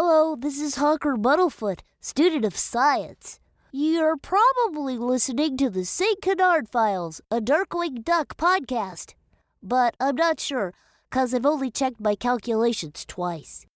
Hello, this is Honker Muddlefoot, student of science. You're probably listening to the St. Canard Files, a Darkwing Duck podcast. But I'm not sure, because I've only checked my calculations twice.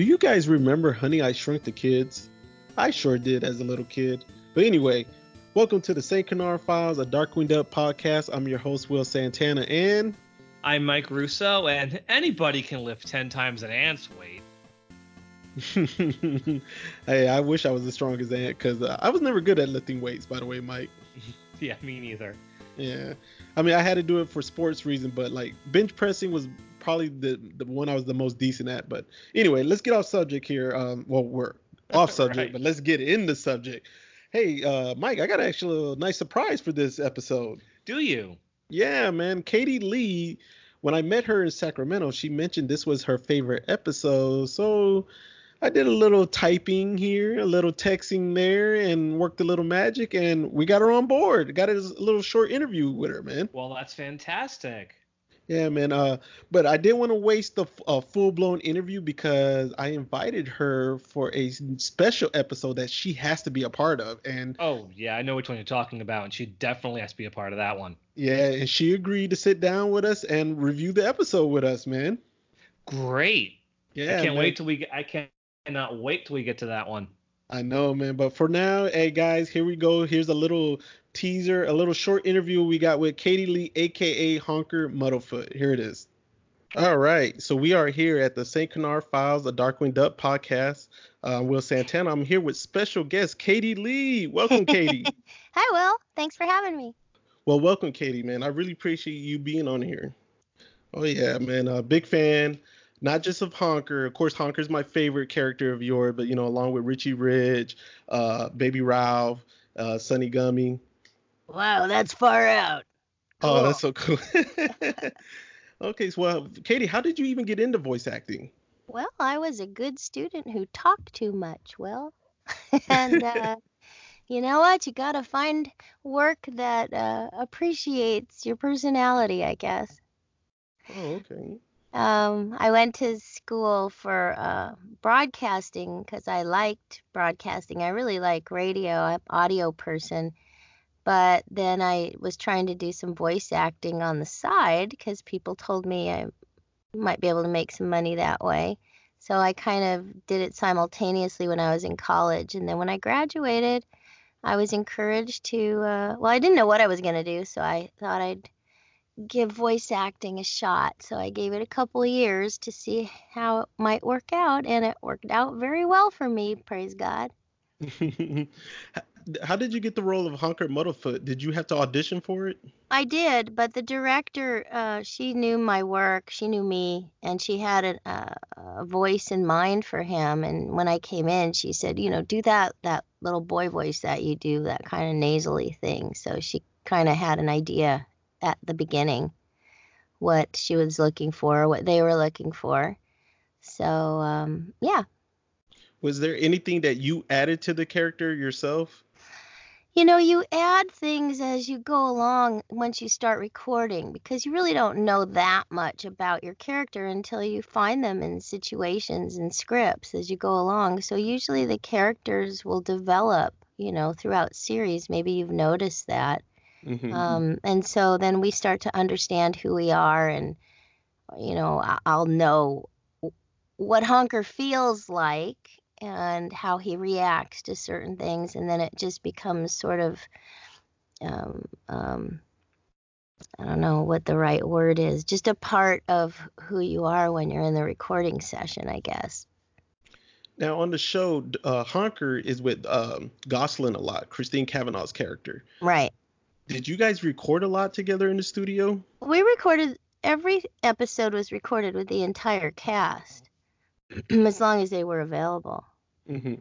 Do you guys remember Honey I Shrunk the Kids? I sure did as a little kid. But anyway, welcome to the St. Canard Files, a Darkwing Duck podcast. I'm your host, Will Santana, and I'm Mike Russo, and anybody can lift 10 times an ant's weight. hey, I wish I was as strong as Ant because uh, I was never good at lifting weights, by the way, Mike. yeah, me neither. Yeah. I mean, I had to do it for sports reason, but like bench pressing was probably the the one I was the most decent at. But anyway, let's get off subject here. Um, well, we're off subject, right. but let's get in the subject. Hey, uh, Mike, I got actually a nice surprise for this episode. Do you? Yeah, man. Katie Leigh, when I met her in Sacramento, she mentioned this was her favorite episode. So I did a little typing here, a little texting there, and worked a little magic, and we got her on board. Got a little short interview with her, man. Well, that's fantastic. Yeah, man. Uh, but I didn't want to waste the uh, full blown interview because I invited her for a special episode that she has to be a part of. And oh yeah, I know which one you're talking about, and she definitely has to be a part of that one. Yeah, and she agreed to sit down with us and review the episode with us, man. Great. Yeah. I can't man. wait till we. Get, I cannot wait till we get to that one. I know, man. But for now, hey guys, here we go. Here's a little teaser, a little short interview we got with Katie Leigh, aka Honker Muddlefoot. Here it is. All right, so we are here at the St. Canard Files, a Darkwing Duck podcast. Uh, Will Santana. I'm here with special guest Katie Leigh. Welcome, Katie. Hi, Will. Thanks for having me. Well, welcome, Katie. Man, I really appreciate you being on here. Oh yeah, man. Uh, big fan. Not just of Honker. Of course, Honker's my favorite character of yours, but you know, along with Richie Rich, uh, Baby Rowlf, uh, Sunni Gummi. Wow, that's far out. Cool. Oh, that's so cool. okay, so well, Katie, how did you even get into voice acting? Well, I was a good student who talked too much. Well, and uh, you know what? You got to find work that uh, appreciates your personality, I guess. Oh, okay. Um, I went to school for uh, broadcasting because I liked broadcasting. I really like radio. I'm audio person but then I was trying to do some voice acting on the side because people told me I might be able to make some money that way. So I kind of did it simultaneously when I was in college. And then when I graduated, I was encouraged to, uh, well, I didn't know what I was going to do. So I thought I'd give voice acting a shot. So I gave it a couple years to see how it might work out. And it worked out very well for me, praise God. how did you get the role of Honker Muddlefoot? Did you have to audition for it? I did, but the director, uh, she knew my work, she knew me, and she had a, a, a, voice in mind for him. And when I came in, she said, you know, do that that little boy voice that you do, that kind of nasally thing. So she kind of had an idea at the beginning what she was looking for, what they were looking for. So um, yeah. Was there anything that you added to the character yourself? You know, you add things as you go along once you start recording because you really don't know that much about your character until you find them in situations and scripts as you go along. So usually the characters will develop, you know, throughout series. Maybe you've noticed that. Mm-hmm. Um, and so then we start to understand who we are, and you know, I'll know what Honker feels like and how he reacts to certain things, and then it just becomes sort of, um, um, I don't know what the right word is, just a part of who you are when you're in the recording session, I guess. Now on the show, uh, Honker is with um, Gosalyn a lot, Christine Cavanaugh's character. Right. Did you guys record a lot together in the studio? We recorded every episode was recorded with the entire cast, as long as they were available. Mm-hmm.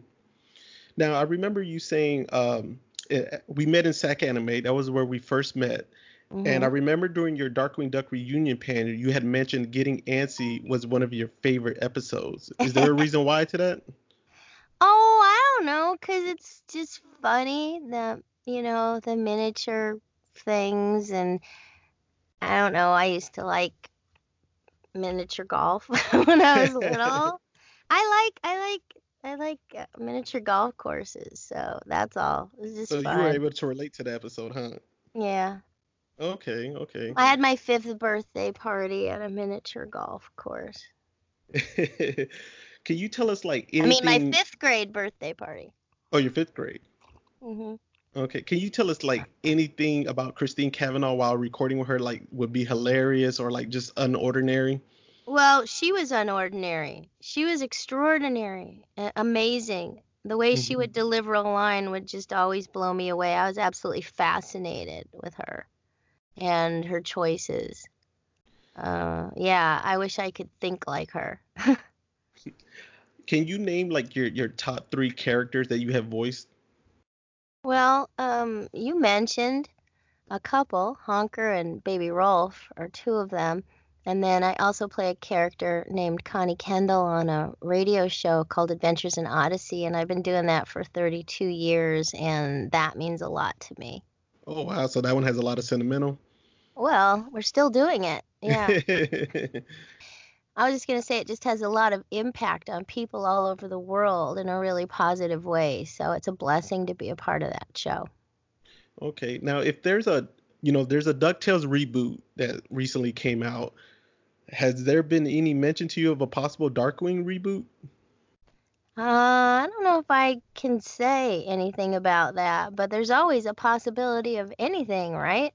Now I remember you saying um, it, we met in SAC Anime. That was where we first met. Mm-hmm. And I remember during your Darkwing Duck reunion panel, you had mentioned getting antsy was one of your favorite episodes. Is there a reason why to that? Oh, I don't know, cause it's just funny the you know the miniature things, and I don't know. I used to like miniature golf when I was little. I like I like I like uh, miniature golf courses, so that's all. It was just so fun. you were able to relate to the episode, huh? Yeah. Okay, okay. I had my fifth birthday party at a miniature golf course. Can you tell us like anything? I mean, my fifth grade birthday party. Oh, your fifth grade. Mhm. Okay. Can you tell us like anything about Christine Cavanaugh while recording with her, like would be hilarious or like just unordinary? Well, she was unordinary. She was extraordinary, amazing. The way mm-hmm. she would deliver a line would just always blow me away. I was absolutely fascinated with her and her choices. Uh, yeah, I wish I could think like her. Can you name like your your top three characters that you have voiced? Well, um, you mentioned a couple, Honker and Baby Rowlf are two of them. And then I also play a character named Connie Kendall on a radio show called Adventures in Odyssey, and I've been doing that for 32 years, and that means a lot to me. Oh wow! So that one has a lot of sentimental. Well, we're still doing it. Yeah. I was just going to say it just has a lot of impact on people all over the world in a really positive way. So it's a blessing to be a part of that show. Okay. Now, if there's a, you know, there's a DuckTales reboot that recently came out, has there been any mention to you of a possible Darkwing reboot? Uh, I don't know if I can say anything about that, but there's always a possibility of anything, right?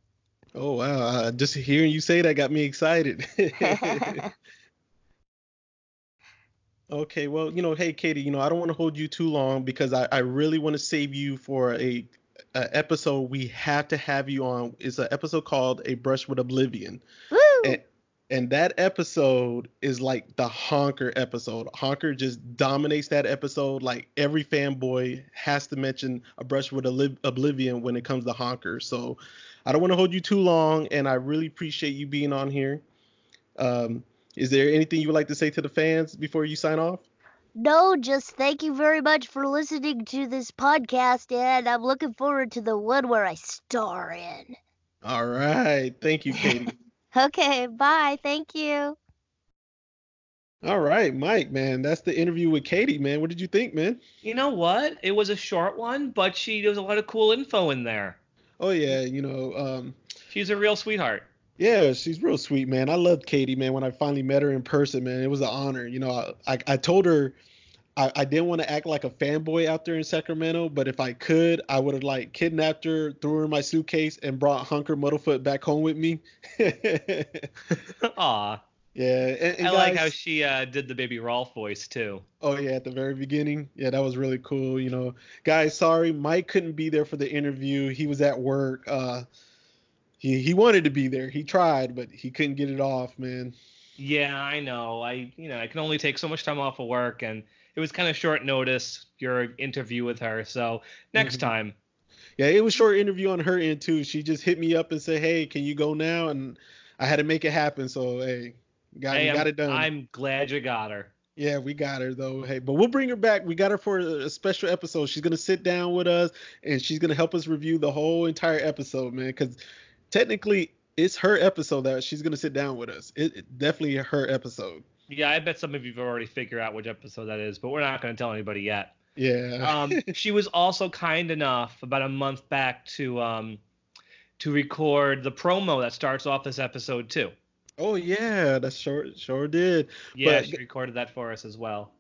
Oh wow! Uh, just hearing you say that got me excited. okay, well, you know, hey Katie, you know, I don't want to hold you too long because I, I really want to save you for a, a, episode we have to have you on. It's an episode called A Brush with Oblivion. Woo! And, and that episode is like the honker episode. Honker just dominates that episode. Like every fanboy has to mention a brush with Oblivion when it comes to honker. So I don't want to hold you too long, and I really appreciate you being on here. Um, is there anything you would like to say to the fans before you sign off? No, just thank you very much for listening to this podcast, and I'm looking forward to the one where I star in. All right. Thank you, Katie. okay, bye. Thank you. All right, Mike, man, that's the interview with Katie, man. What did you think, man? You know what? It was a short one, but she there was a lot of cool info in there. Oh yeah, you know. Um, she's a real sweetheart. Yeah, she's real sweet, man. I loved Katie, man. When I finally met her in person, man, it was an honor. You know, I I, I told her I, I didn't want to act like a fanboy out there in Sacramento, but if I could, I would have like kidnapped her, threw her in my suitcase, and brought Honker Muddlefoot back home with me. Aw. Yeah, and, and I guys, like how she uh, did the baby Rowlf voice too. Oh yeah, at the very beginning. Yeah, that was really cool. You know, guys, sorry, Mike couldn't be there for the interview. He was at work. Uh, he he wanted to be there. He tried, but he couldn't get it off, man. Yeah, I know. I you know I can only take so much time off of work, and it was kind of short notice your interview with her. So next mm-hmm. time. Yeah, it was short interview on her end too. She just hit me up and said, "Hey, can you go now?" And I had to make it happen. So hey, Got, hey, got it done. I'm glad you got her. Yeah, we got her though. Hey, but we'll bring her back. We got her for a special episode. She's gonna sit down with us and she's gonna help us review the whole entire episode, man. Because technically, it's her episode that she's gonna sit down with us. It, it, definitely her episode. Yeah, I bet some of you've already figured out which episode that is, but we're not gonna tell anybody yet. Yeah. Um, she was also kind enough about a month back to um, to record the promo that starts off this episode too. oh yeah, that sure sure did. Yeah, But- she recorded that for us as well.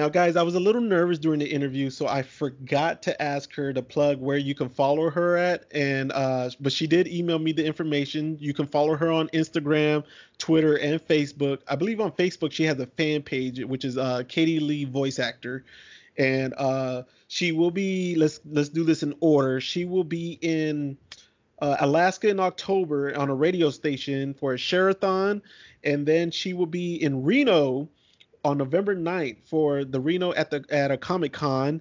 Now, guys, I was a little nervous during the interview, so I forgot to ask her to plug where you can follow her at. And uh, but she did email me the information. You can follow her on Instagram, Twitter, and Facebook. I believe on Facebook she has a fan page, which is uh, Katie Leigh voice actor, and uh, she will be. Let's let's do this in order. She will be in uh, Alaska in October on a radio station for a Sherathon, and then she will be in Reno on November 9th for the Reno at the at a Comic Con.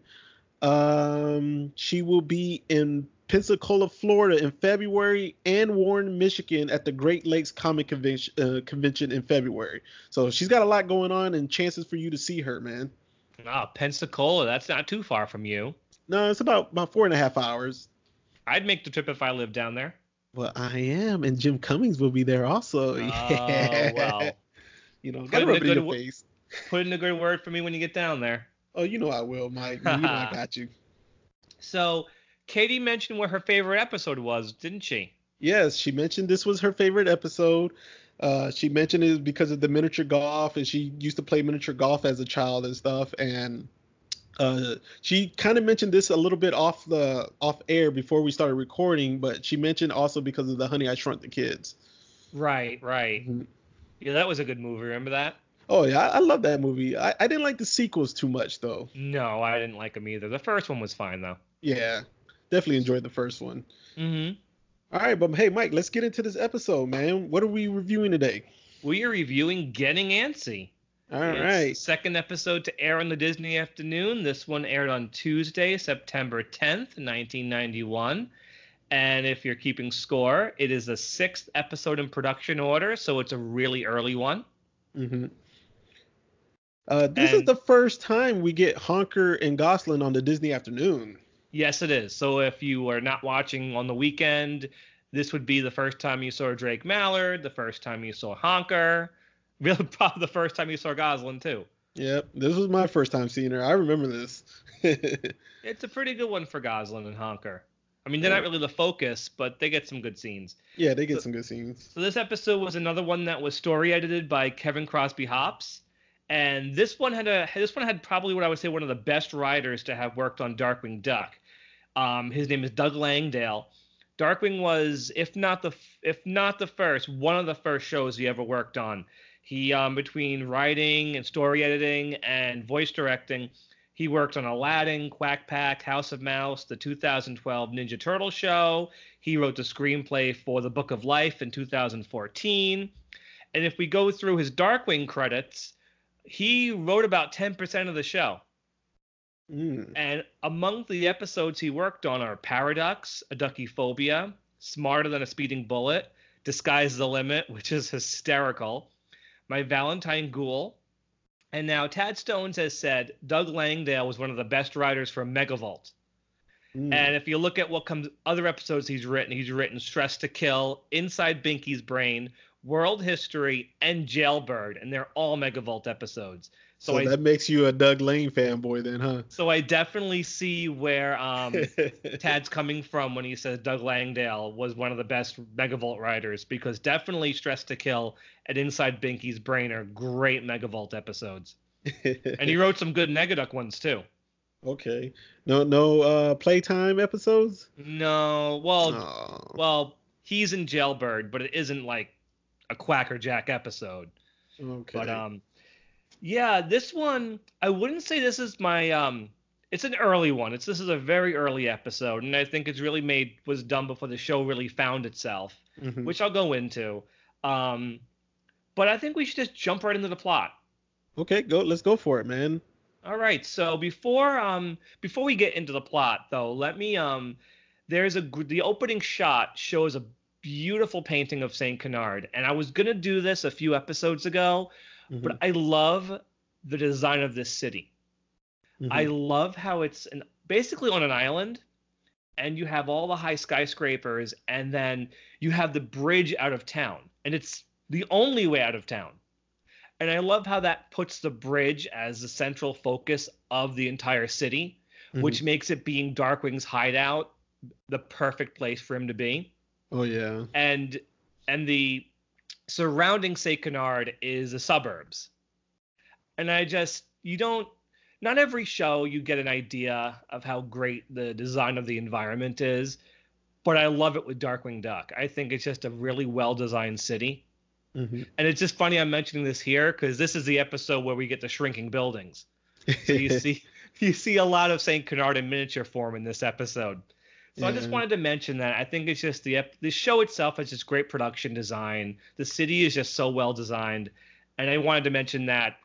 Um, she will be in Pensacola, Florida in February, and Warren, Michigan at the Great Lakes Comic Convention uh, convention in February. So she's got a lot going on and chances for you to see her, man. Ah, Pensacola, that's not too far from you. No, it's about about four and a half hours. I'd make the trip if I lived down there. Well, I am, and Jim Cummings will be there also. Oh, well. you know, gotta rub it in your face. Put in a good word for me when you get down there. Oh, you know I will, Mike. You know I got you. So, Katie mentioned what her favorite episode was, didn't she? Yes, she mentioned this was her favorite episode. Uh, she mentioned it because of the miniature golf, and she used to play miniature golf as a child and stuff. And uh, she kind of mentioned this a little bit off the off air before we started recording, but she mentioned also because of the Honey I Shrunk the Kids. Right, right. Mhm. Yeah, that was a good movie. Remember that? Oh yeah, I, I love that movie. I, I didn't like the sequels too much though. No, I didn't like them either. The first one was fine though. Yeah, definitely enjoyed the first one. Mm-hmm. All right, but hey, Mike, let's get into this episode, man. What are we reviewing today? We are reviewing Getting Antsy. All right. second episode to air on the Disney afternoon. This one aired on Tuesday, September 10th, 1991. And if you're keeping score, it is the sixth episode in production order, so it's a really early one. hmm Uh, this is the first time we get Honker and Gosalyn on the Disney afternoon. Yes, it is. So if you are not watching on the weekend, this would be the first time you saw Drake Mallard, the first time you saw Honker, really probably the first time you saw Gosalyn too. Yep, this was my first time seeing her. I remember this. It's a pretty good one for Gosalyn and Honker. I mean, they're not really the focus, but they get some good scenes. yeah, they get So- some good scenes. So this episode was another one that was story edited by Kevin Crosby Hopps, and this one had a this one had probably what I would say one of the best writers to have worked on Darkwing Duck. Um, his name is Doug Langdale. Darkwing was, if not the if not the first, one of the first shows he ever worked on. He um, between writing and story editing and voice directing, he worked on Aladdin, Quack Pack, House of Mouse, the 2012 Ninja Turtle show. He wrote the screenplay for The Book of Life in 2014. And if we go through his Darkwing credits, he wrote about 10% of the show. Mm. And among the episodes he worked on are Paradox, A Ducky Phobia, Smarter Than a Speeding Bullet, Disguise the Limit, which is hysterical, My Valentine Ghoul. And now Tad Stones has said Doug Langdale was one of the best writers for Megavolt. Mm. And if you look at what comes other episodes he's written, he's written Stress to Kill, Inside Binky's Brain, World History, and Jailbird, and they're all Megavolt episodes. so So, I that makes you a Doug Lane fanboy then, huh? so I definitely see where um, Tad's coming from when he says Doug Langdale was one of the best Megavolt writers because definitely Stress to Kill and Inside Binky's Brain are great Megavolt episodes. And he wrote some good Negaduck ones too. okay. No, no uh, playtime episodes. No, well, Aw. well, he's in Jailbird, but it isn't like a Quackerjack episode. okay. But um, yeah, this one I wouldn't say this is my um. It's an early one. It's this is a very early episode, and I think it's really made was done before the show really found itself, Mhm. which I'll go into. Um, but I think we should just jump right into the plot. okay, go. Let's go for it, man. All right. So before um before we get into the plot though, let me um there's a the opening shot shows a beautiful painting of Saint Canard, and I was gonna do this a few episodes ago, Mhm. but I love the design of this city. Mhm. I love how it's an, basically on an island, and you have all the high skyscrapers, and then you have the bridge out of town, and it's the only way out of town. And I love how that puts the bridge as the central focus of the entire city. which makes it being Darkwing's hideout the perfect place for him to be. Oh yeah. And and the surrounding St. Canard is the suburbs. And I just you don't not every show you get an idea of how great the design of the environment is, but I love it with Darkwing Duck. I think it's just a really well designed city. hmm And it's just funny I'm mentioning this here because this is the episode where we get the shrinking buildings. So you see you see a lot of St. Canard in miniature form in this episode. So I just wanted to mention that. I think it's just the ep- the show itself has just great production design. The city is just so well designed, and I wanted to mention that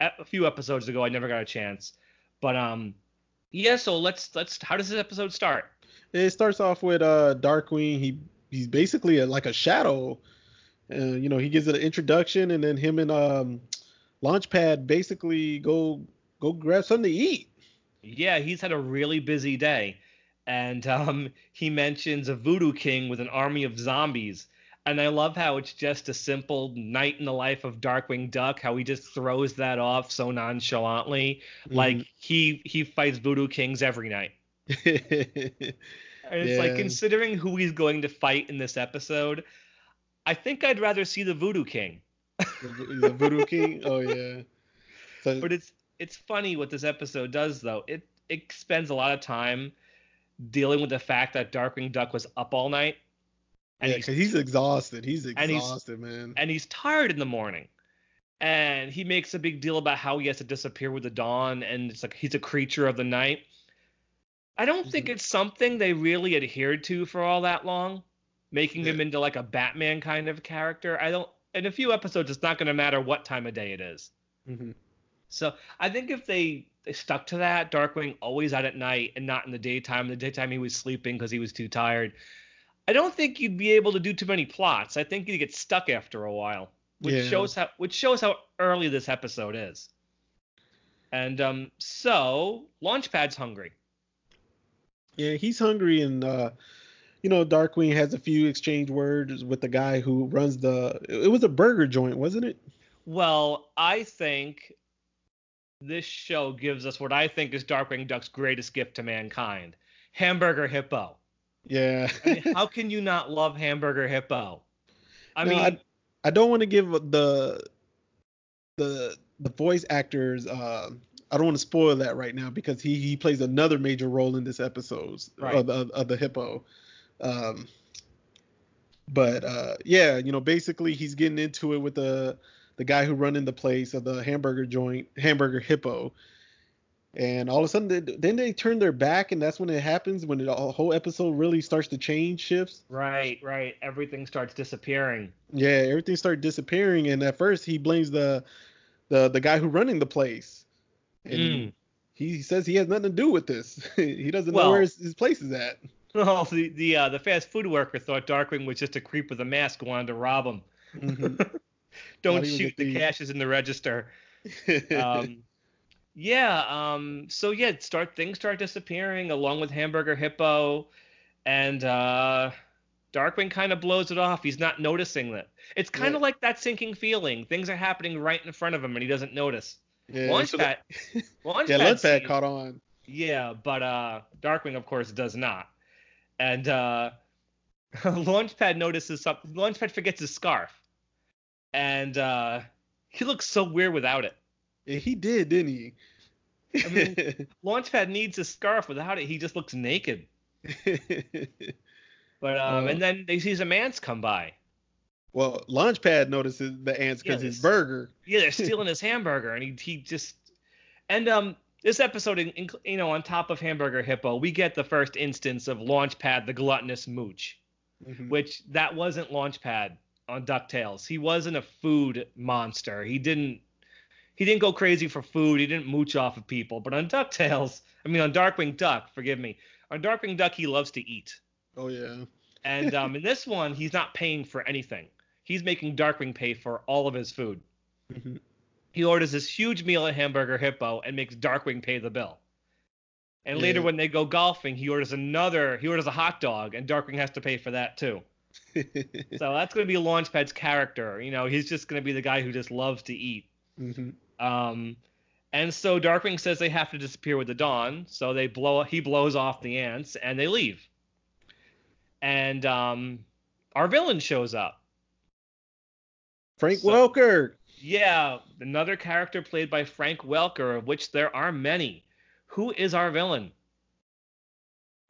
a few episodes ago. I never got a chance, but um, yeah. So let's let's. How does this episode start? It starts off with uh Darkwing. He he's basically a, like a shadow. Uh, you know, he gives it an introduction, and then him and um Launchpad basically go go grab something to eat. Yeah, he's had a really busy day. And um, he mentions a voodoo king with an army of zombies. And I love how it's just a simple night in the life of Darkwing Duck, how he just throws that off so nonchalantly. Like he he fights voodoo kings every night. And it's like considering who he's going to fight in this episode, I think I'd rather see the voodoo king. the, the Voodoo King. Oh yeah. So, But it's it's funny what this episode does though. It it spends a lot of time dealing with the fact that Darkwing Duck was up all night. And yeah, he's he's exhausted. He's and he's- exhausted, man. and he's tired in the morning. And he makes a big deal about how he has to disappear with the dawn and it's like he's a creature of the night. I don't think Mhm. it's something they really adhered to for all that long, making him into like a Batman kind of character. I don't in a few episodes it's not going to matter what time of day it is. Mhm. So I think if they, they stuck to that, Darkwing always out at night and not in the daytime. In the daytime he was sleeping because he was too tired. I don't think you'd be able to do too many plots. I think you'd get stuck after a while, which Yeah. shows how which shows how early this episode is. And um, so Launchpad's hungry. Yeah, he's hungry, and uh, you know, Darkwing has a few exchange words with the guy who runs the. It was a burger joint, wasn't it? Well, I think this show gives us what I think is Darkwing Duck's greatest gift to mankind: Hamburger Hippo. Yeah. I mean, how can you not love Hamburger Hippo? I No, mean, I, I don't want to give the the the voice actors. Uh, I don't want to spoil that right now because he he plays another major role in this episode Right. of, the, of the hippo. Um, but uh, yeah, you know, basically he's getting into it with the the guy who run in the place of the hamburger joint, Hamburger Hippo. And all of a sudden, they, then they turn their back, and that's when it happens. When the whole episode really starts to change, shifts. right, right. Everything starts disappearing. Yeah, everything started disappearing, and at first he blames the the the guy who running the place, and Mm. he says he has nothing to do with this. he doesn't Well- know where his, his place is at. Oh, the the uh, the fast food worker thought Darkwing was just a creep with a mask who wanted to rob him. Mhm. Don't Thought he was a shoot, the thief. cash is in the register. Um, yeah. Um. So yeah, start things start disappearing along with Hamburger Hippo, and uh, Darkwing kind of blows it off. He's not noticing that. It's kind Yeah. of like that sinking feeling. Things are happening right in front of him, and he doesn't notice. yeah, so the- Launchpad. Launchpad. yeah, Launchpad sees- caught on. Yeah, but uh, Darkwing, of course, does not. And uh, Launchpad notices something. Launchpad forgets his scarf, and uh, he looks so weird without it. Yeah, he did, didn't he? I mean- Launchpad needs his scarf. Without it, he just looks naked. But um, Uh, and then they see some ants come by. well, Launchpad notices the ants Yeah, because his burger. Yeah, they're stealing his hamburger, and he he just and um. This episode, in- in- you know, on top of Hamburger Hippo, we get the first instance of Launchpad, the gluttonous mooch. Mhm. which that wasn't Launchpad on DuckTales. He wasn't a food monster. He didn't he didn't go crazy for food. He didn't mooch off of people. But on DuckTales, I mean on Darkwing Duck, forgive me. On Darkwing Duck, he loves to eat. Oh yeah. And um, in this one, he's not paying for anything. He's making Darkwing pay for all of his food. Mhm. He orders this huge meal at Hamburger Hippo and makes Darkwing pay the bill. And later, when they go golfing, he orders another. He orders a hot dog, and Darkwing has to pay for that too. So that's going to be Launchpad's character. You know, he's just going to be the guy who just loves to eat. Mhm. Um, And so Darkwing says they have to disappear with the dawn. So they blow. He blows off the ants and they leave. And um, our villain shows up. Frank So- Welker. Yeah, another character played by Frank Welker, of which there are many. Who is our villain?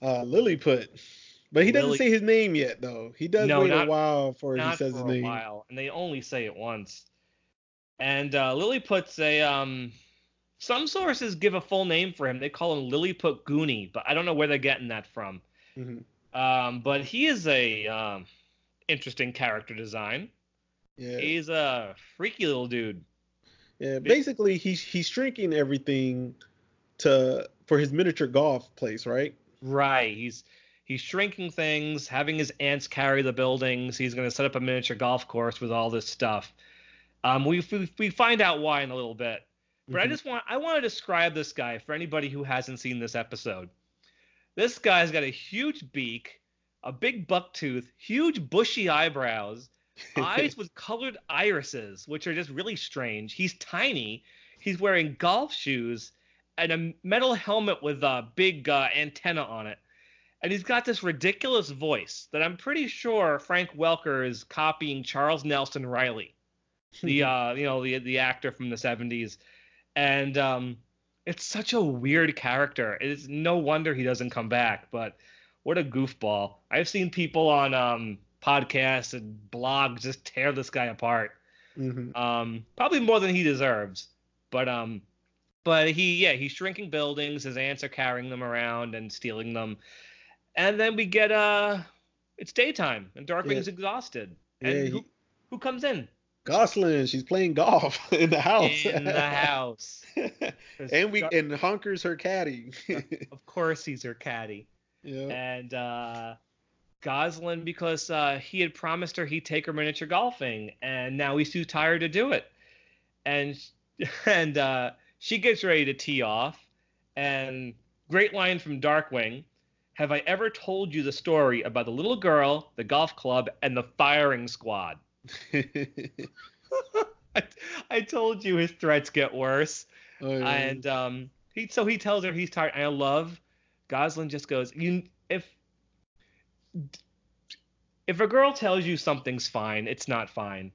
Uh, Lilliput. But he doesn't say his name yet, though. He does No, wait not- a while before he says his a name. while, and they only say it once. And uh, Lilliput's a um. Some sources give a full name for him. They call him Lilliput Goonie, but I don't know where they're getting that from. Mm-hmm. Um, but he is a um, interesting character design. Yeah. He's a freaky little dude. Yeah, basically he's he's shrinking everything to for his miniature golf place, right? Right. He's he's shrinking things, having his ants carry the buildings. He's going to set up a miniature golf course with all this stuff. Um, we we, we find out why in a little bit. But I Mhm. just want I want to describe this guy for anybody who hasn't seen this episode. This guy's got a huge beak, a big buck tooth, huge bushy eyebrows, eyes with colored irises, which are just really strange. He's tiny. He's wearing golf shoes and a metal helmet with a big uh, antenna on it. And he's got this ridiculous voice that I'm pretty sure Frank Welker is copying Charles Nelson Reilly, the uh, you know the the actor from the 70s. And um, it's such a weird character. It's no wonder he doesn't come back. But what a goofball! I've seen people on um, podcasts and blogs just tear this guy apart. Mhm. Um, probably more than he deserves. But um, but he yeah he's shrinking buildings. His ants are carrying them around and stealing them. And then we get uh, it's daytime and Darkwing's exhausted. And Yeah, who he- who comes in Gosalyn, she's playing golf in the house. in the house. and we and Honker's her caddy. of course he's her caddy. yeah. and uh, Gosalyn because uh, he had promised her he'd take her miniature golfing, and now he's too tired to do it. And and uh, she gets ready to tee off, and great line from Darkwing. Have I ever told you the story about the little girl, the golf club, and the firing squad? I, I told you his threats get worse. Oh, yeah. And um, he so he tells her he's tired. And I love Gosalyn just goes, you if if a girl tells you something's fine, it's not fine.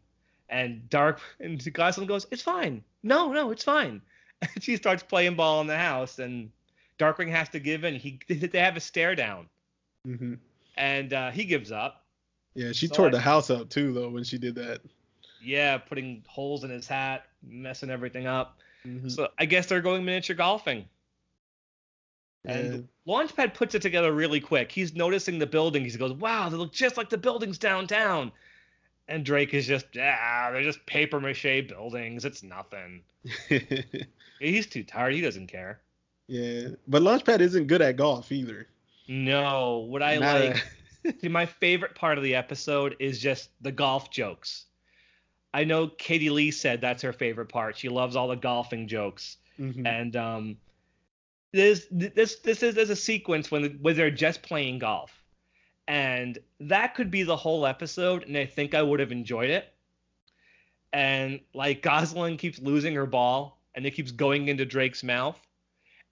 And Dark and Gosalyn goes, it's fine. No, no, it's fine. And she starts playing ball in the house, and Darkwing has to give in. He they have a stare down, Mhm. and uh, he gives up. Yeah, she So tore I- the house up too though when she did that. Yeah, putting holes in his hat, messing everything up. Mhm. So I guess they're going miniature golfing. And Launchpad puts it together really quick. He's noticing the buildings. He goes, "Wow, they look just like the buildings downtown." And Drake is just, "Ah, they're just paper mache buildings. It's nothing." He's too tired. He doesn't care. Yeah, but Launchpad isn't good at golf either. No, what I Not a- like, see, my favorite part of the episode is just the golf jokes. I know Katie Leigh said that's her favorite part. She loves all the golfing jokes. Mhm. and um, this this this is there's a sequence when when they're just playing golf, and that could be the whole episode, and I think I would have enjoyed it. And like Gosalyn keeps losing her ball, and it keeps going into Drake's mouth,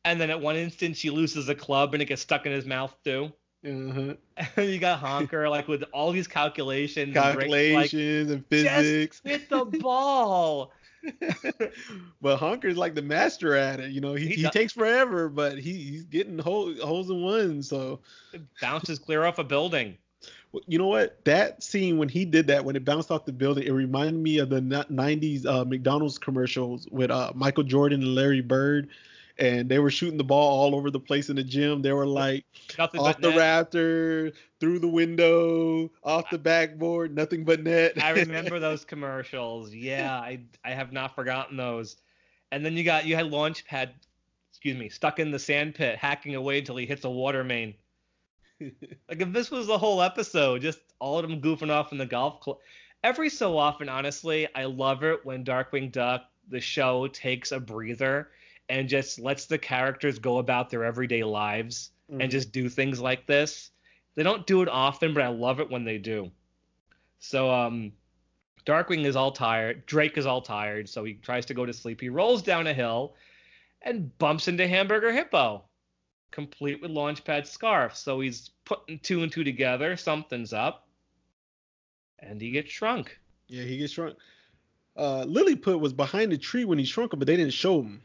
and then at one instant she loses a club and it gets stuck in his mouth too. Uh-huh. And you got Honker like with all these calculations, and Drake's like, Calculations and physics. just hit the ball. but Honker's like the master at it. You know, he, He he, takes forever, but he, he's getting hole, holes in one. So, It bounces clear off a building. Well, you know what? That scene when he did that, when it bounced off the building, it reminded me of the '90s uh, McDonald's commercials with uh, Michael Jordan and Larry Bird, and they were shooting the ball all over the place in the gym. They were like Nothing off the net. rafter, through the window, off the backboard, nothing but net. I remember those commercials. Yeah, I I have not forgotten those. And then you got you had Launchpad, excuse me, stuck in the sand pit, hacking away until he hits a water main. like if this was the whole episode, just all of them goofing off in the golf club. Every so often, honestly, I love it when Darkwing Duck, the show, takes a breather and just lets the characters go about their everyday lives Mhm. and just do things like this. They don't do it often, but I love it when they do. So um Darkwing is all tired. Drake is all tired, so he tries to go to sleep. He rolls down a hill and bumps into Hamburger Hippo, complete with Launchpad scarf. So he's putting two and two together. Something's up, and he gets shrunk. Yeah, he gets shrunk. Uh, Lilliput was behind the tree when he shrunk him, but they didn't show him.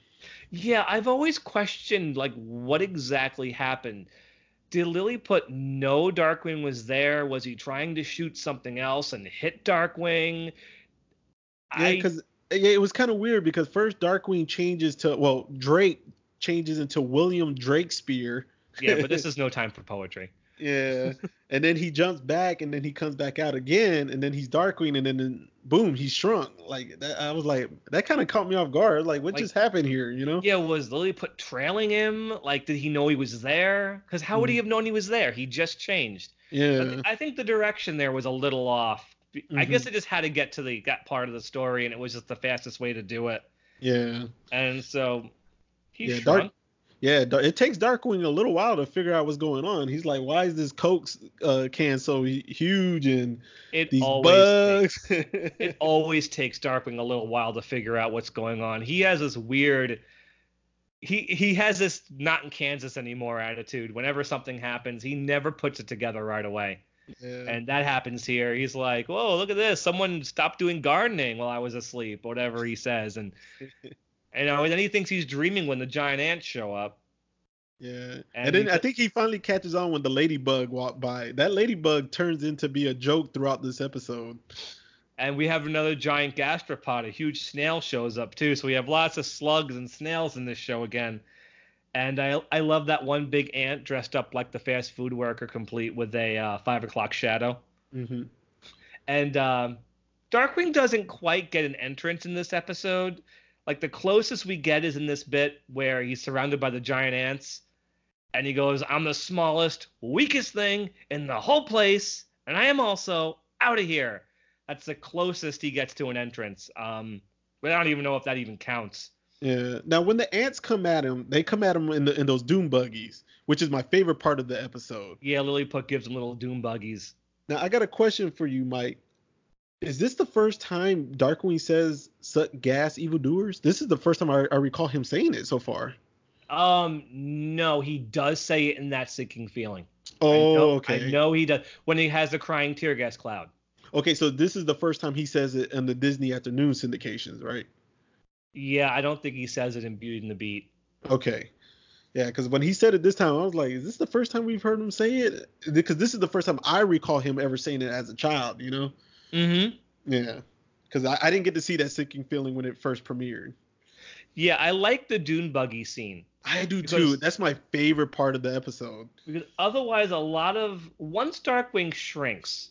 Yeah, I've always questioned like what exactly happened. Did Lilliput know Darkwing was there? Was he trying to shoot something else and hit Darkwing? Yeah, because yeah, it was kind of weird because first Darkwing changes to well Drake changes into William Drakespeare. yeah, but this is no time for poetry. Yeah, and then he jumps back, and then he comes back out again, and then he's Darkwing, and then, then boom, he's shrunk. Like that, I was like, that kind of caught me off guard. Like, what Like- just happened here? You know? Yeah, was Lilliput trailing him? Like, did he know he was there? Because how would he have known he was there? He just changed. Yeah. But I think the direction there was a little off. I Mhm. guess it just had to get to the that part of the story, and it was just the fastest way to do it. Yeah. And so he Yeah, shrunk. Dark- Yeah, it takes Darkwing a little while to figure out what's going on. He's like, why is this Coke uh, can so huge and It these always bugs? it always takes Darkwing a little while to figure out what's going on. He has this weird he he has this not in Kansas anymore attitude. Whenever something happens, he never puts it together right away. yeah. And that happens here. He's like, "Whoa, look at this! Someone stopped doing gardening while I was asleep." Whatever he says, and you know, and then he thinks he's dreaming when the giant ants show up. Yeah, And and, then he I think he finally catches on when the ladybug walked by. That ladybug turns into be a joke throughout this episode. And we have another giant gastropod. A huge snail shows up too. So we have lots of slugs and snails in this show again. And I I love that one big ant dressed up like the fast food worker, complete with a uh, five o'clock shadow. hmm And um, Darkwing doesn't quite get an entrance in this episode. Like the closest we get is in this bit where he's surrounded by the giant ants, and he goes, "I'm the smallest, weakest thing in the whole place, and I am also out of here." That's the closest he gets to an entrance. Um, but I don't even know if that even counts. Yeah. Now, when the ants come at him, they come at him in the in those doom buggies, which is my favorite part of the episode. Yeah, Lilliput gives him little doom buggies. Now, I got a question for you, Mike. Is this the first time Darkwing says "suck gas, evildoers"? This is the first time I, I recall him saying it so far. Um, no, he does say it in that sinking feeling. Oh, I know, okay. I know he does when he has the crying tear gas cloud. Okay, so this is the first time he says it in the Disney afternoon syndications, right? Yeah, I don't think he says it in Beauty and the Beat. Okay. Yeah, because when he said it this time, I was like, is this the first time we've heard him say it? Because this is the first time I recall him ever saying it as a child, you know? Mm-hmm. Yeah. Because I, I didn't get to see that sinking feeling when it first premiered. Yeah, I like the dune buggy scene I do Because- too. That's my favorite part of the episode. because otherwise, a lot of once Darkwing shrinks,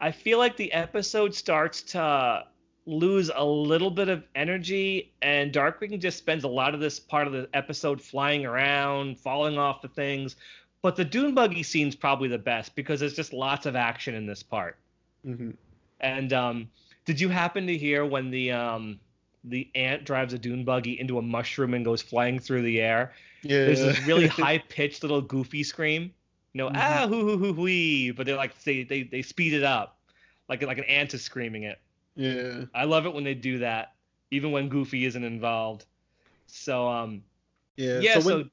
I feel like the episode starts to lose a little bit of energy, and Darkwing just spends a lot of this part of the episode flying around, falling off the things. But the dune buggy scene's probably the best because there's just lots of action in this part. hmm And um, did you happen to hear when the um, the ant drives a dune buggy into a mushroom and goes flying through the air? Yeah. There's this really high pitched little goofy scream. You know, Mhm. ah hoo hoo hoo wee, but they like they, they they speed it up, like like an ant is screaming it. Yeah. I love it when they do that, even when Goofy isn't involved. So um Yeah. yeah, so so, when,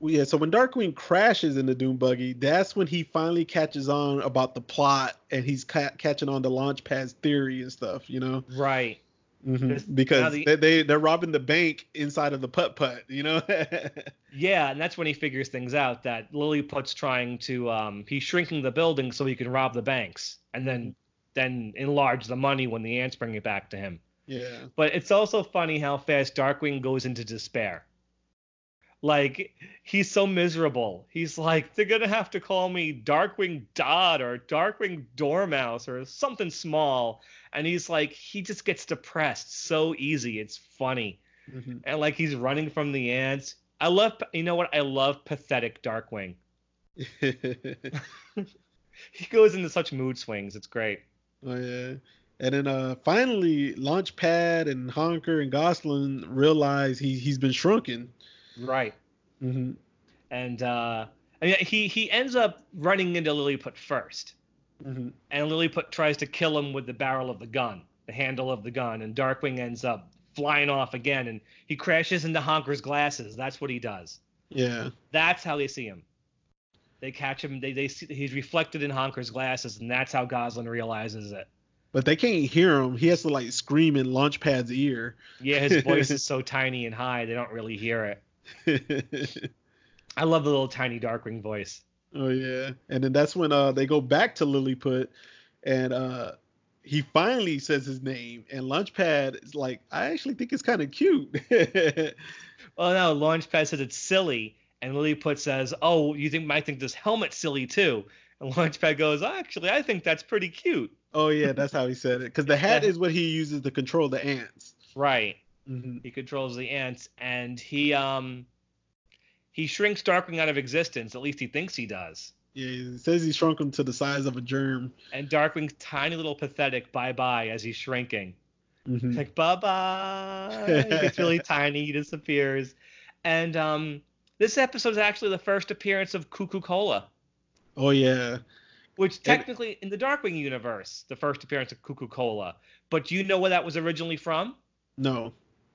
yeah, so when Darkwing crashes in the Doom buggy, that's when he finally catches on about the plot and he's ca- catching on to Launchpad's theory and stuff, you know? right. hmm Because the- they, they they're robbing the bank inside of the putt putt, you know? Yeah, and that's when he figures things out that Lilliput's trying to um he's shrinking the building so he can rob the banks and then then enlarge the money when the ants bring it back to him. yeah. But it's also funny how fast Darkwing goes into despair. Like he's so miserable. He's like, they're gonna have to call me Darkwing Dot or Darkwing Dormouse or something small. And he's like, he just gets depressed so easy. It's funny. Mhm. And like he's running from the ants. I love, you know what? I love pathetic Darkwing. He goes into such mood swings. It's great. oh yeah. And then uh finally Launchpad and Honker and Gosalyn realize he he's been shrunken. Right. hmm And uh, I mean, he he ends up running into Lilliput first. hmm and Lilliput tries to kill him with the barrel of the gun, the handle of the gun, and Darkwing ends up flying off again, and he crashes into Honker's glasses. That's what he does. Yeah. That's how they see him. They catch him. They they see he's reflected in Honker's glasses, and that's how Gosalyn realizes it. But they can't hear him. He has to like scream in Launchpad's ear. Yeah, his voice is so tiny and high, they don't really hear it. I love the little tiny Darkwing voice. Oh yeah, and then that's when uh they go back to Lilliput, and uh he finally says his name, and Launchpad is like, I actually think it's kind of cute. well, no, Launchpad says it's silly, and Lilliput says, Oh, you think might think this helmet's silly too? And Launchpad goes, Actually, I think that's pretty cute. Oh yeah, that's how he said it. Because the hat is what he uses to control the ants. Right. Mm-hmm. He controls the ants, and he um he shrinks Darkwing out of existence. At least he thinks he does. Yeah, he says he shrunk him to the size of a germ. And Darkwing's tiny little pathetic bye bye as he's shrinking. Mm-hmm. Like bye bye. he gets really tiny. He disappears. And um, this episode is actually the first appearance of Cuckoo Cola. Oh yeah. Which technically and, in the Darkwing universe, the first appearance of Cuckoo Cola. But do you know where that was originally from? No.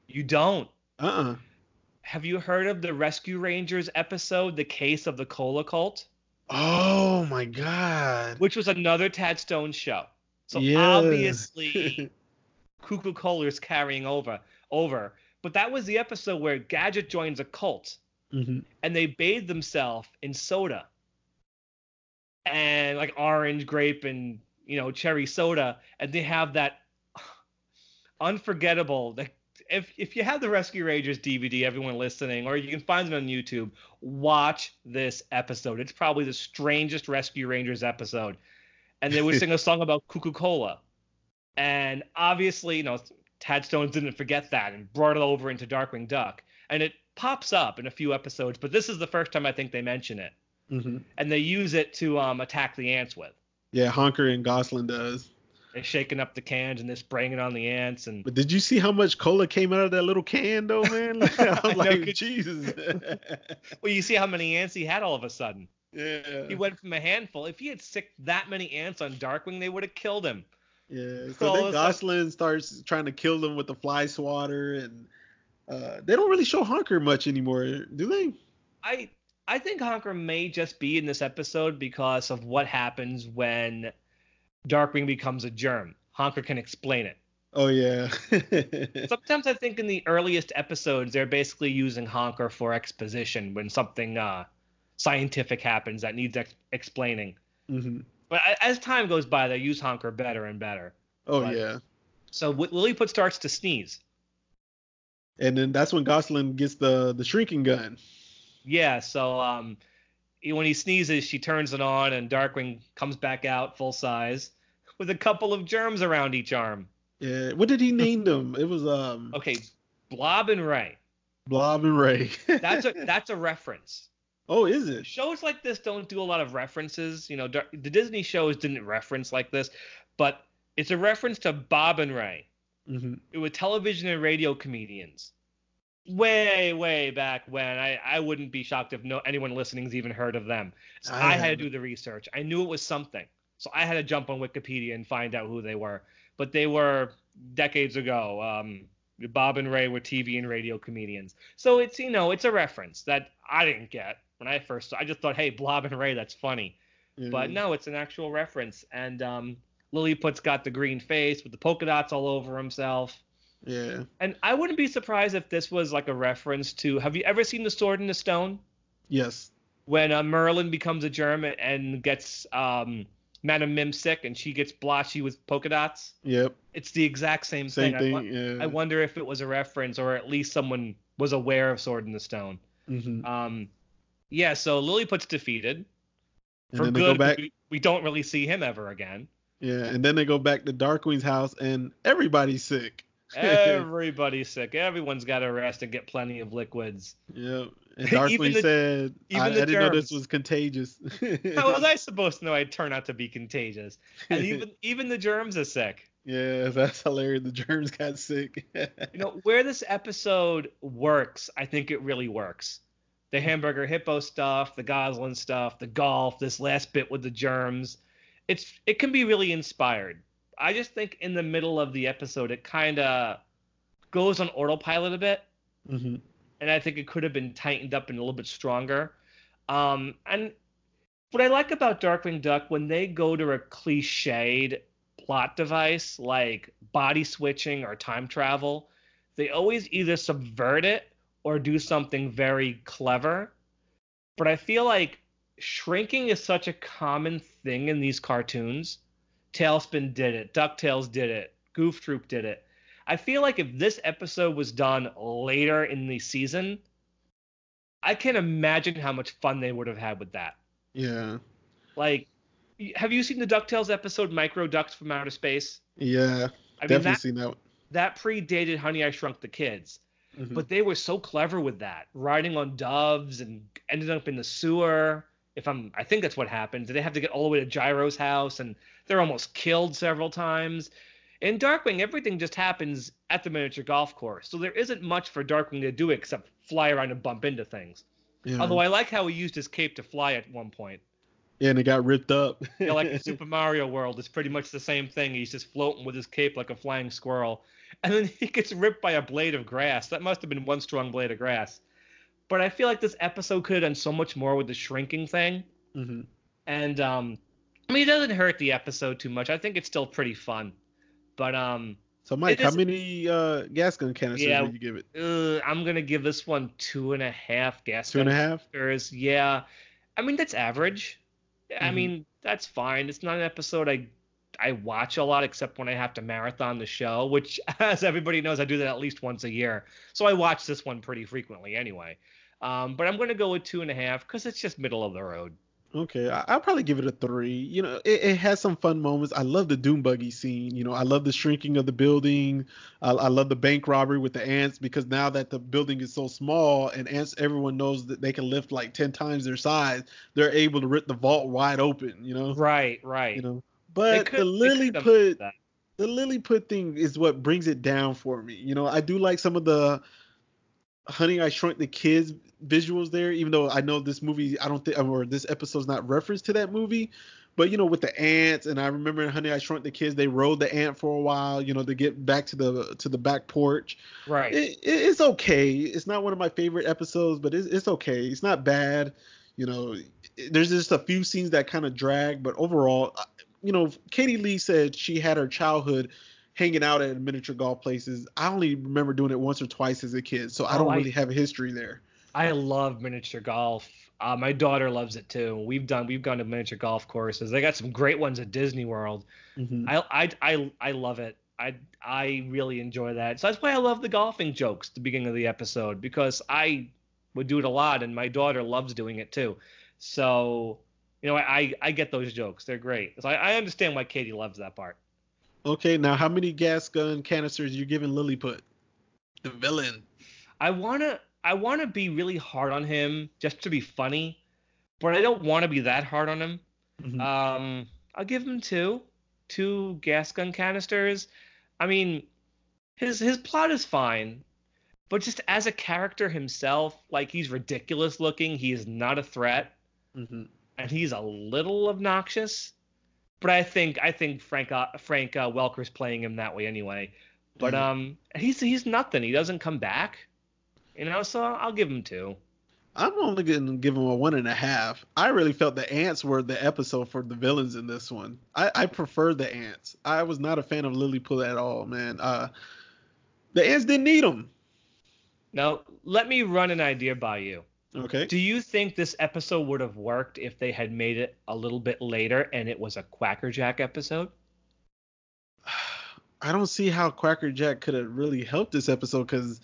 You don't. Uh-uh. Have you heard of the Rescue Rangers episode, The Case of the Cola Cult? Oh my god. Which was another Tad Stone show. So yeah. obviously Cuckoo Cola is carrying over over. But that was the episode where Gadget joins a cult mm-hmm. and they bathe themselves in soda. And like orange, grape, and you know, cherry soda, and they have that unforgettable like if if you have the Rescue Rangers DVD, everyone listening, or you can find them on YouTube, watch this episode. It's probably the strangest Rescue Rangers episode. And they would sing a song about Cuckoo Cola. And obviously, you know, Tad Stones didn't forget that and brought it over into Darkwing Duck. And it pops up in a few episodes, but this is the first time I think they mention it. Mm-hmm. And they use it to um, attack the ants with. Yeah, Honker and Gosalyn does. They're shaking up the cans and they're spraying it on the ants. And but did you see how much cola came out of that little can though, man? I'm like, know, Jesus. well, you see how many ants he had all of a sudden. Yeah. He went from a handful. If he had sicked that many ants on Darkwing, they would have killed him. Yeah. So then Gosalyn starts trying to kill them with the fly swatter, and uh, they don't really show Honker much anymore, do they? I I think Honker may just be in this episode because of what happens when Darkwing becomes a germ. Honker can explain it. Oh yeah. Sometimes I think in the earliest episodes they're basically using Honker for exposition when something uh, scientific happens that needs ex- explaining. Mm-hmm. But as time goes by, they use Honker better and better. Oh but, yeah. So Lilliput starts to sneeze. And then that's when Gosalyn gets the the shrinking gun. Yeah. So um, when he sneezes, she turns it on, and Darkwing comes back out full size with a couple of germs around each arm. Yeah. What did he name them? It was um. Okay, Blob and Ray. Blob and Ray. that's a that's a reference. Oh, is it? Shows like this don't do a lot of references. You know, the Disney shows didn't reference like this, but it's a reference to Bob and Ray. Mm-hmm. It was television and radio comedians way way back when i i wouldn't be shocked if no anyone listening's even heard of them. So I, I had to do the research. I knew it was something. So i had to jump on wikipedia and find out who they were. But they were decades ago um bob and ray were tv and radio comedians. So it's you know it's a reference that i didn't get when i first i just thought hey blob and ray that's funny. Mm-hmm. but no it's an actual reference. And um lilliput's got the green face with the polka dots all over himself yeah. And I wouldn't be surprised if this was like a reference to. Have you ever seen The Sword in the Stone? Yes. When uh, Merlin becomes a germ and gets um, Madame Mim sick and she gets blotchy with polka dots. Yep. It's the exact same, same thing. thing. I, yeah. I wonder if it was a reference or at least someone was aware of Sword in the Stone. Mm-hmm. Um, yeah. So Lilliput's defeated. And for then good. They go back... we, we don't really see him ever again. Yeah, and then they go back to Darkwing's house and everybody's sick. Everybody's sick. Everyone's got to rest and get plenty of liquids. Yep. And Darkwing the, said, I, I didn't know this was contagious. How was I supposed to know I'd turn out to be contagious? And even even the germs are sick. Yeah, that's hilarious. The germs got sick. you know, where this episode works, I think it really works. The hamburger hippo stuff, the Gosalyn stuff, the golf, this last bit with the germs. It's it can be really inspired I just think in the middle of the episode, it kind of goes on autopilot a bit, hmm and I think it could have been tightened up and a little bit stronger. Um, and what I like about Darkwing Duck when they go to a cliched plot device like body switching or time travel, they always either subvert it or do something very clever. But I feel like shrinking is such a common thing in these cartoons. Tailspin did it, DuckTales did it, Goof Troop did it. I feel like if this episode was done later in the season, I can't imagine how much fun they would have had with that. Yeah. Like, have you seen the DuckTales episode Micro Ducks from Outer Space? Yeah. I mean, Definitely that, seen that one. that predated Honey, I Shrunk the Kids. Mhm. But they were so clever with that, riding on doves and ended up in the sewer. If I'm, I think that's what happened. They have to get all the way to Gyro's house, and they're almost killed several times. In Darkwing, everything just happens at the miniature golf course, so there isn't much for Darkwing to do except fly around and bump into things. yeah. Although I like how he used his cape to fly at one point. yeah, and it got ripped up. Know, like in Super Mario World, it's pretty much the same thing. He's just floating with his cape like a flying squirrel. And then he gets ripped by a blade of grass. That must have been one strong blade of grass. But I feel like this episode could have done so much more with the shrinking thing. Mhm. And um I mean it doesn't hurt the episode too much. I think it's still pretty fun. But um So, Mike, how is- many uh, gas gun canisters Yeah. would you give it? uh, I'm gonna give this one two and a half gas Two and a half. Oscars. Yeah, I mean that's average. I Mhm. mean that's fine. It's not an episode I I watch a lot, except when I have to marathon the show, which, as everybody knows, I do that at least once a year. So I watch this one pretty frequently anyway. Um, but I'm going to go with two and a half because it's just middle of the road. Okay, I, I'll probably give it a three. You know, it, it has some fun moments. I love the Doom buggy scene. You know, I love the shrinking of the building. I, I love the bank robbery with the ants because now that the building is so small and ants, everyone knows that they can lift like ten times their size. They're able to rip the vault wide open. You know, Right, right. you know. But could- the Lilliput the Lilliput thing is what brings it down for me. You know, I do like some of the Honey I Shrunk the Kids visuals there, even though I know this movie, I don't think, or this episode's not referenced to that movie. But you know, with the ants, and I remember in Honey I Shrunk the Kids, they rode the ant for a while, you know, to get back to the to the back porch. Right. It, it, it's okay. It's not one of my favorite episodes, but it's, it's okay. It's not bad. You know, there's just a few scenes that kind of drag, but overall, uh, you know, Katie Leigh said she had her childhood hanging out at miniature golf places. I only remember doing it once or twice as a kid, so I Oh, don't I- really have a history there. I love miniature golf. Uh, my daughter loves it too. We've done we've gone to miniature golf courses. They got some great ones at Disney World. Mhm. I I I I love it. I I really enjoy that. So that's why I love the golfing jokes at the beginning of the episode because I would do it a lot and my daughter loves doing it too. So you know I I get those jokes. They're great. So I, I understand why Katie loves that part. Okay, now how many gas gun canisters you giving Lilliput? The villain. I wanna I wanna be really hard on him just to be funny, but I don't want to be that hard on him. Mhm. Um, I'll give him two, two gas gun canisters. I mean, his his plot is fine, but just as a character himself, like he's ridiculous looking. He is not a threat, Mhm. and he's a little obnoxious. But I think I think Frank uh, Frank uh, Welker's playing him that way anyway. But Yeah. um, he's he's nothing. He doesn't come back, you know. So I'll give him two. I'm only gonna give him a one and a half. I really felt the ants were the episode for the villains in this one. I, I prefer the ants. I was not a fan of Lilliput at all, man. Uh, the ants didn't need them. Now let me run an idea by you. Okay. Do you think this episode would have worked if they had made it a little bit later and it was a Quackerjack episode? I don't see how Quackerjack could have really helped this episode because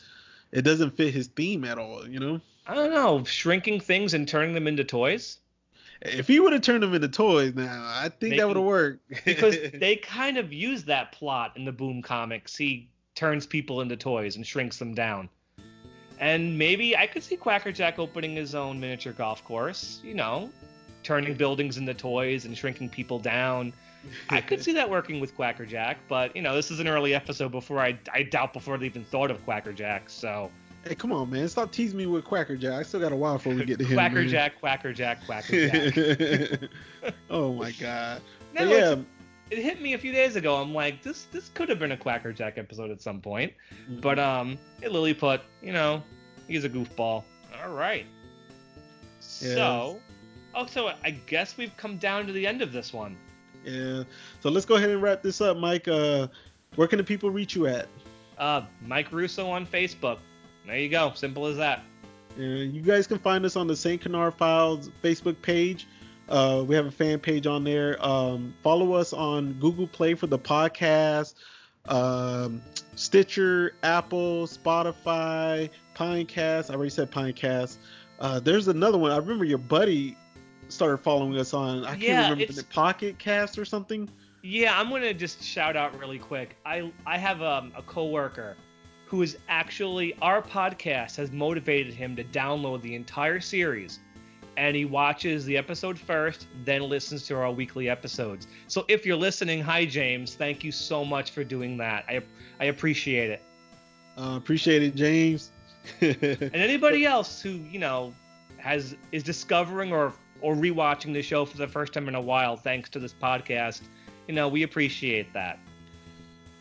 it doesn't fit his theme at all. You know, I don't know, shrinking things and turning them into toys? if he would have turned them into toys, now I think that would have worked. Because they kind of use that plot in the Boom comics. He turns people into toys and shrinks them down. And maybe I could see Quackerjack opening his own miniature golf course, you know, turning buildings into toys and shrinking people down. I could see that working with Quackerjack, but you know, this is an early episode before I, I doubt before they even thought of Quackerjack. So Hey, come on, man! Stop teasing me with Quackerjack. I still got a while before we get to him. Quackerjack, Quackerjack, Quackerjack. oh my god. Yeah, it hit me a few days ago. I'm like, this this could have been a Quackerjack episode at some point. Mhm. But um, hey, Lilliput, you know, he's a goofball. All right. So, oh, so I guess we've come down to the end of this one. Yeah. So let's go ahead and wrap this up, Mike. Uh, where can the people reach you at? Uh, Mike Russo on Facebook. There you go. Simple as that. And you guys can find us on the St. Canard Files Facebook page. Uh, we have a fan page on there. Um, follow us on Google Play for the podcast, um, Stitcher, Apple, Spotify, Pinecast. I already said Pinecast. Uh, there's another one. I remember your buddy started following us on. I can't Yeah, remember the Pocket Cast or something. Yeah, I'm gonna just shout out really quick. I I have um, a coworker who is actually our podcast has motivated him to download the entire series, and he watches the episode first, then listens to our weekly episodes. So if you're listening, hi James, thank you so much for doing that. I I appreciate it. Uh, appreciate it, James. And anybody else who you know has is discovering or or rewatching the show for the first time in a while, thanks to this podcast, you know we appreciate that.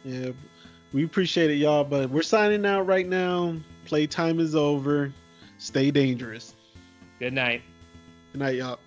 Yeah, we appreciate it, y'all. But we're signing out right now. Playtime is over. Stay dangerous. Good night. Good night, y'all.